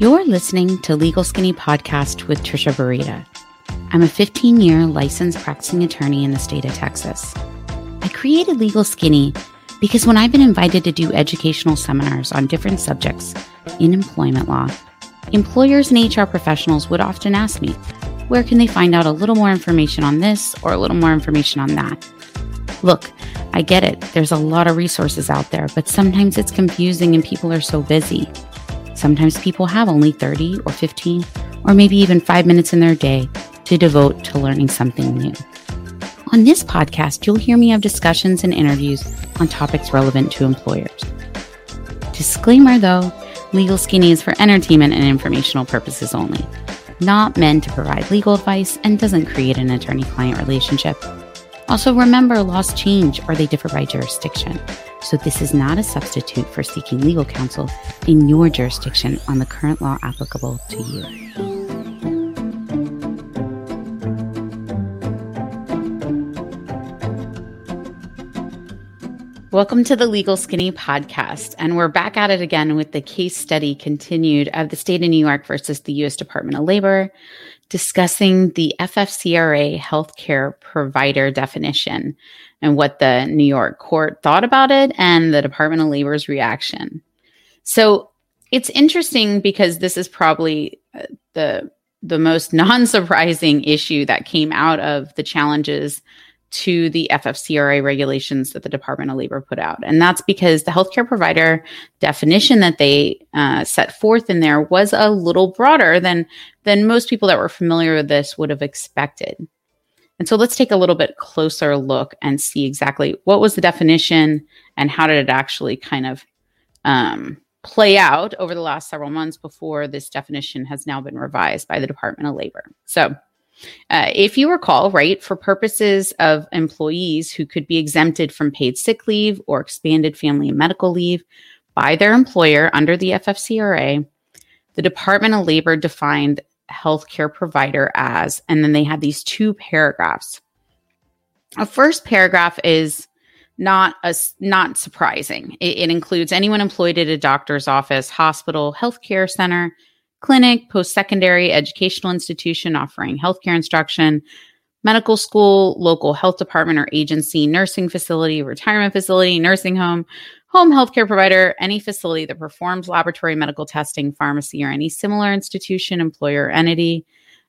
You're listening to Legal Skinny Podcast with Trisha Burita. I'm a 15 year licensed practicing attorney in the state of Texas. I created Legal Skinny because when I've been invited to do educational seminars on different subjects in employment law, employers and HR professionals would often ask me, where can they find out a little more information on this or a little more information on that? Look, I get it. There's a lot of resources out there, but sometimes it's confusing and people are so busy. Sometimes people have only 30 or 15 or maybe even five minutes in their day to devote to learning something new. On this podcast, you'll hear me have discussions and interviews on topics relevant to employers. Disclaimer though, Legal Skinny is for entertainment and informational purposes only, not meant to provide legal advice and doesn't create an attorney client relationship. Also, remember laws change or they differ by jurisdiction. So, this is not a substitute for seeking legal counsel in your jurisdiction on the current law applicable to you. Welcome to the Legal Skinny podcast. And we're back at it again with the case study continued of the state of New York versus the U.S. Department of Labor, discussing the FFCRA healthcare provider definition and what the New York court thought about it and the Department of Labor's reaction. So it's interesting because this is probably uh, the the most non-surprising issue that came out of the challenges to the FFCRA regulations that the Department of Labor put out. And that's because the healthcare provider definition that they uh, set forth in there was a little broader than, than most people that were familiar with this would have expected. And so let's take a little bit closer look and see exactly what was the definition and how did it actually kind of um, play out over the last several months before this definition has now been revised by the Department of Labor. So uh, if you recall, right, for purposes of employees who could be exempted from paid sick leave or expanded family and medical leave by their employer under the FFCRA, the Department of Labor defined healthcare provider as, and then they had these two paragraphs. A first paragraph is not a, not surprising. It, it includes anyone employed at a doctor's office, hospital, healthcare center, clinic, post secondary educational institution offering healthcare instruction, medical school, local health department or agency, nursing facility, retirement facility, nursing home, home healthcare provider, any facility that performs laboratory medical testing, pharmacy, or any similar institution, employer, or entity.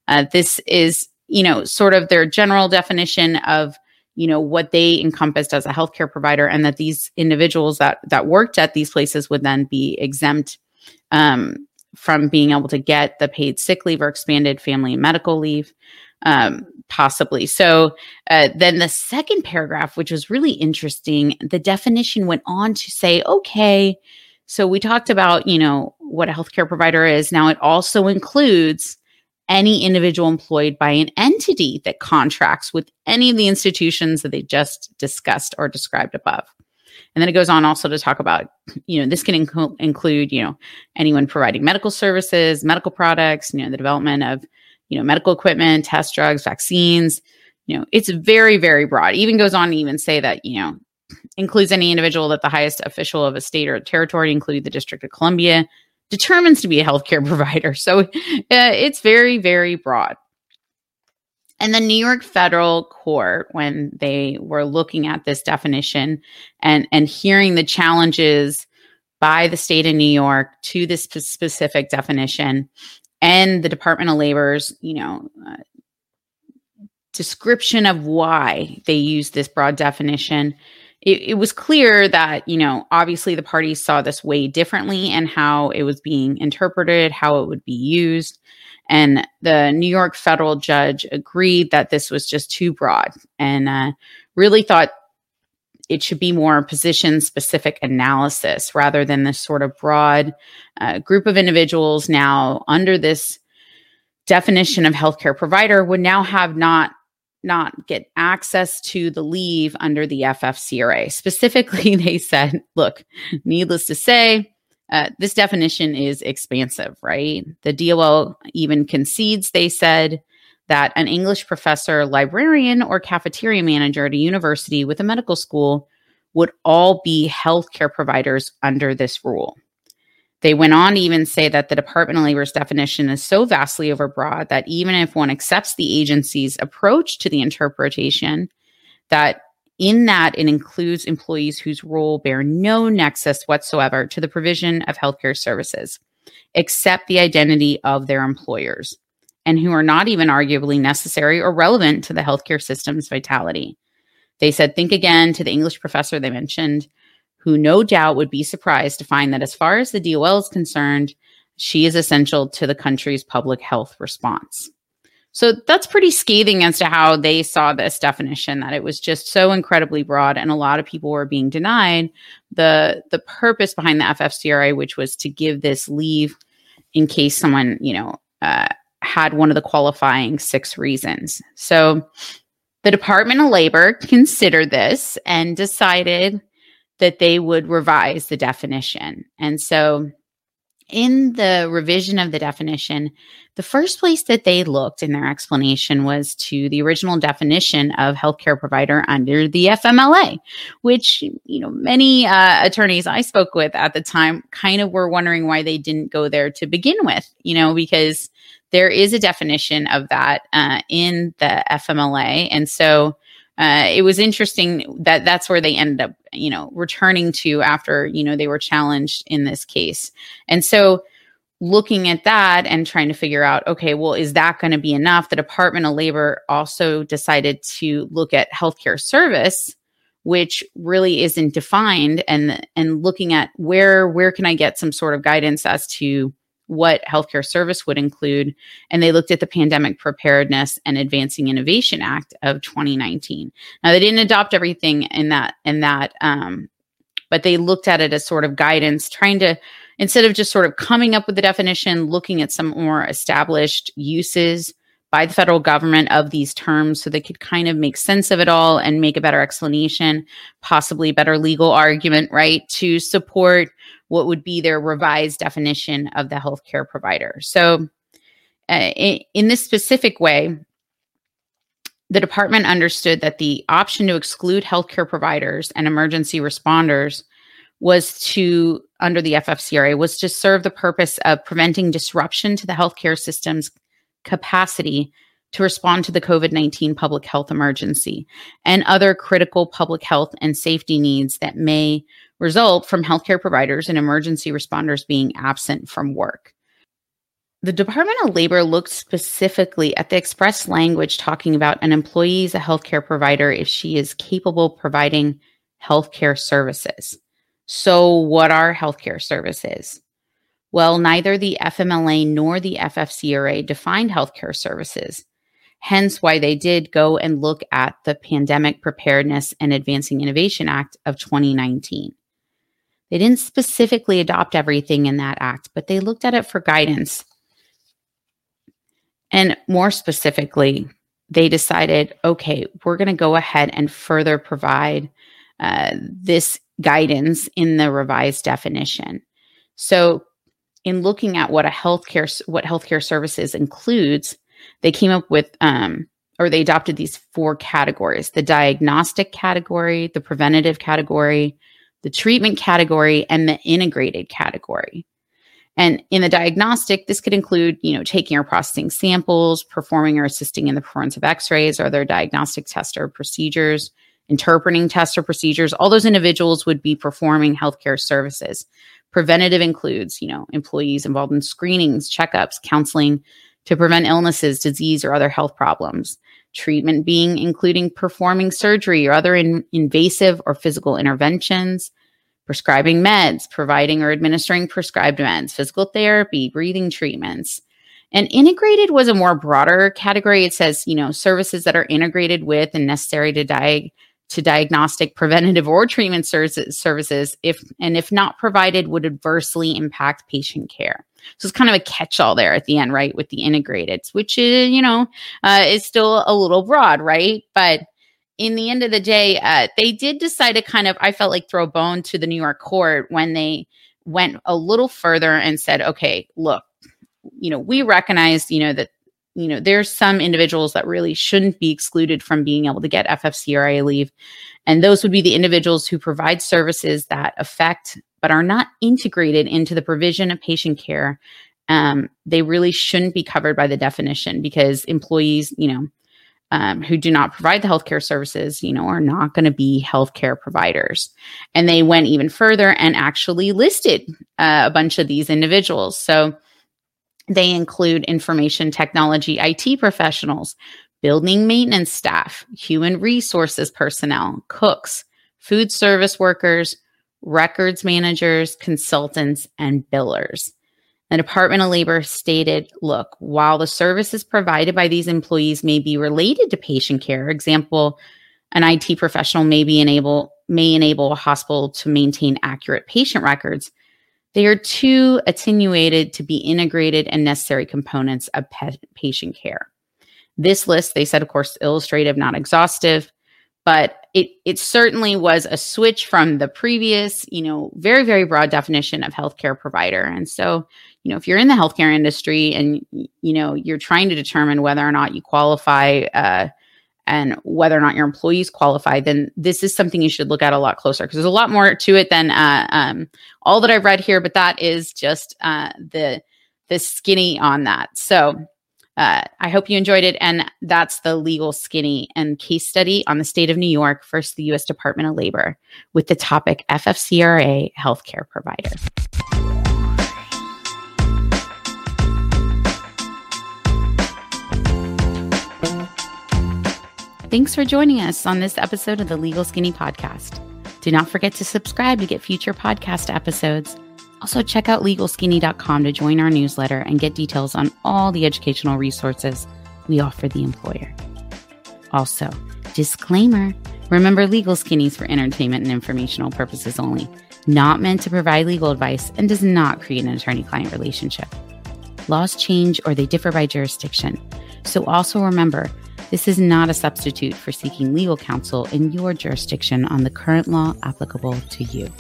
Uh, this is, you know, sort of their general definition of you know what they encompassed as a healthcare provider and that these individuals that that worked at these places would then be exempt um, from being able to get the paid sick leave or expanded family medical leave, um, possibly. So uh, then the second paragraph, which was really interesting, the definition went on to say, okay, so we talked about, you know, what a healthcare provider is. Now it also includes any individual employed by an entity that contracts with any of the institutions that they just discussed or described above. And then it goes on also to talk about, you know, this can inc- include, you know, anyone providing medical services, medical products, you know, the development of, you know, medical equipment, test drugs, vaccines. You know, it's very, very broad. Even goes on to even say that, you know, includes any individual that the highest official of a state or territory, including the District of Columbia, determines to be a healthcare provider. So uh, it's very, very broad. And the New York federal court, when they were looking at this definition and, and hearing the challenges by the state of New York to this specific definition and the Department of Labor's, you know, uh, description of why they use this broad definition, it, it, was clear that, you know, obviously the parties saw this way differently and how it was being interpreted, how it would be used. And the New York federal judge agreed that this was just too broad and uh, really thought it should be more position specific analysis rather than this sort of broad uh, group of individuals now under this definition of healthcare provider would now have not not get access to the leave under the FFCRA. Specifically, they said, look, needless to say, uh, this definition is expansive, right? The DOL even concedes, they said, that an English professor, librarian, or cafeteria manager at a university with a medical school would all be healthcare providers under this rule. They went on to even say that the Department of Labor's definition is so vastly overbroad that even if one accepts the agency's approach to the interpretation, that in that it includes employees whose role bear no nexus whatsoever to the provision of healthcare services, except the identity of their employers, and who are not even arguably necessary or relevant to the healthcare system's vitality. They said, think again to the English professor they mentioned who no doubt would be surprised to find that as far as the DOL is concerned, she is essential to the country's public health response. So that's pretty scathing as to how they saw this definition that it was just so incredibly broad and a lot of people were being denied the the purpose behind the FFCRA which was to give this leave in case someone, you know, uh, had one of the qualifying six reasons. So the Department of Labor considered this and decided that they would revise the definition. And so, in the revision of the definition, the first place that they looked in their explanation was to the original definition of healthcare provider under the FMLA, which, you know, many uh, attorneys I spoke with at the time kind of were wondering why they didn't go there to begin with, you know, because there is a definition of that uh, in the FMLA. And so, uh, it was interesting that that's where they ended up, you know, returning to after, you know, they were challenged in this case. And so looking at that and trying to figure out, okay, well, is that going to be enough? The Department of Labor also decided to look at healthcare service which really isn't defined and and looking at where where can i get some sort of guidance as to what healthcare service would include. And they looked at the Pandemic Preparedness and Advancing Innovation Act of 2019. Now they didn't adopt everything in that in that, um, but they looked at it as sort of guidance, trying to instead of just sort of coming up with the definition, looking at some more established uses by the federal government of these terms so they could kind of make sense of it all and make a better explanation, possibly better legal argument, right, to support what would be their revised definition of the healthcare provider. So, uh, in, in this specific way, the department understood that the option to exclude healthcare providers and emergency responders was to, under the FFCRA, was to serve the purpose of preventing disruption to the healthcare system's capacity to respond to the COVID 19 public health emergency and other critical public health and safety needs that may result from healthcare providers and emergency responders being absent from work. The Department of Labor looked specifically at the express language talking about an employee as a healthcare provider if she is capable providing healthcare services. So, what are healthcare services? Well, neither the FMLA nor the FFCRA defined healthcare services, hence why they did go and look at the Pandemic Preparedness and Advancing Innovation Act of 2019. They didn't specifically adopt everything in that act, but they looked at it for guidance. And more specifically, they decided okay, we're going to go ahead and further provide uh, this guidance in the revised definition. So, in looking at what a healthcare what healthcare services includes, they came up with um, or they adopted these four categories: the diagnostic category, the preventative category, the treatment category, and the integrated category. And in the diagnostic, this could include, you know, taking or processing samples, performing or assisting in the performance of x-rays or other diagnostic tests or procedures, interpreting tests or procedures. All those individuals would be performing healthcare services. Preventative includes, you know, employees involved in screenings, checkups, counseling to prevent illnesses, disease, or other health problems treatment being including performing surgery or other in, invasive or physical interventions, prescribing meds, providing or administering prescribed meds, physical therapy, breathing treatments. And integrated was a more broader category. It says, you know, services that are integrated with and necessary to diag- to diagnostic, preventative, or treatment services, if and if not provided, would adversely impact patient care. So it's kind of a catch-all there at the end, right? With the integrated, which is, you know, uh, is still a little broad, right? But in the end of the day, uh, they did decide to kind of, I felt like throw a bone to the New York court when they went a little further and said, okay, look, you know, we recognize, you know, that you know, there's some individuals that really shouldn't be excluded from being able to get FFCRA leave. And those would be the individuals who provide services that affect but are not integrated into the provision of patient care, um, they really shouldn't be covered by the definition because employees, you know, um, who do not provide the healthcare services, you know, are not going to be healthcare providers. And they went even further and actually listed uh, a bunch of these individuals. So they include information technology IT professionals, building maintenance staff, human resources personnel, cooks, food service workers, records managers, consultants, and billers. The Department of Labor stated, look, while the services provided by these employees may be related to patient care, example, an IT professional may be enable may enable a hospital to maintain accurate patient records. They are too attenuated to be integrated and necessary components of patient care. This list, they said, of course, illustrative, not exhaustive, but it it certainly was a switch from the previous, you know, very very broad definition of healthcare provider. And so, you know, if you're in the healthcare industry and you know you're trying to determine whether or not you qualify uh, and whether or not your employees qualify, then this is something you should look at a lot closer because there's a lot more to it than uh, um, all that I've read here. But that is just uh, the the skinny on that. So uh, I hope you enjoyed it. And that's the legal skinny and case study on the state of New York versus the U.S. Department of Labor with the topic FFCRA healthcare provider. Thanks for joining us on this episode of the Legal Skinny Podcast. Do not forget to subscribe to get future podcast episodes. Also, check out legalskinny.com to join our newsletter and get details on all the educational resources we offer the employer. Also, disclaimer remember, Legal Skinnies for entertainment and informational purposes only, not meant to provide legal advice, and does not create an attorney client relationship. Laws change or they differ by jurisdiction. So, also remember, this is not a substitute for seeking legal counsel in your jurisdiction on the current law applicable to you.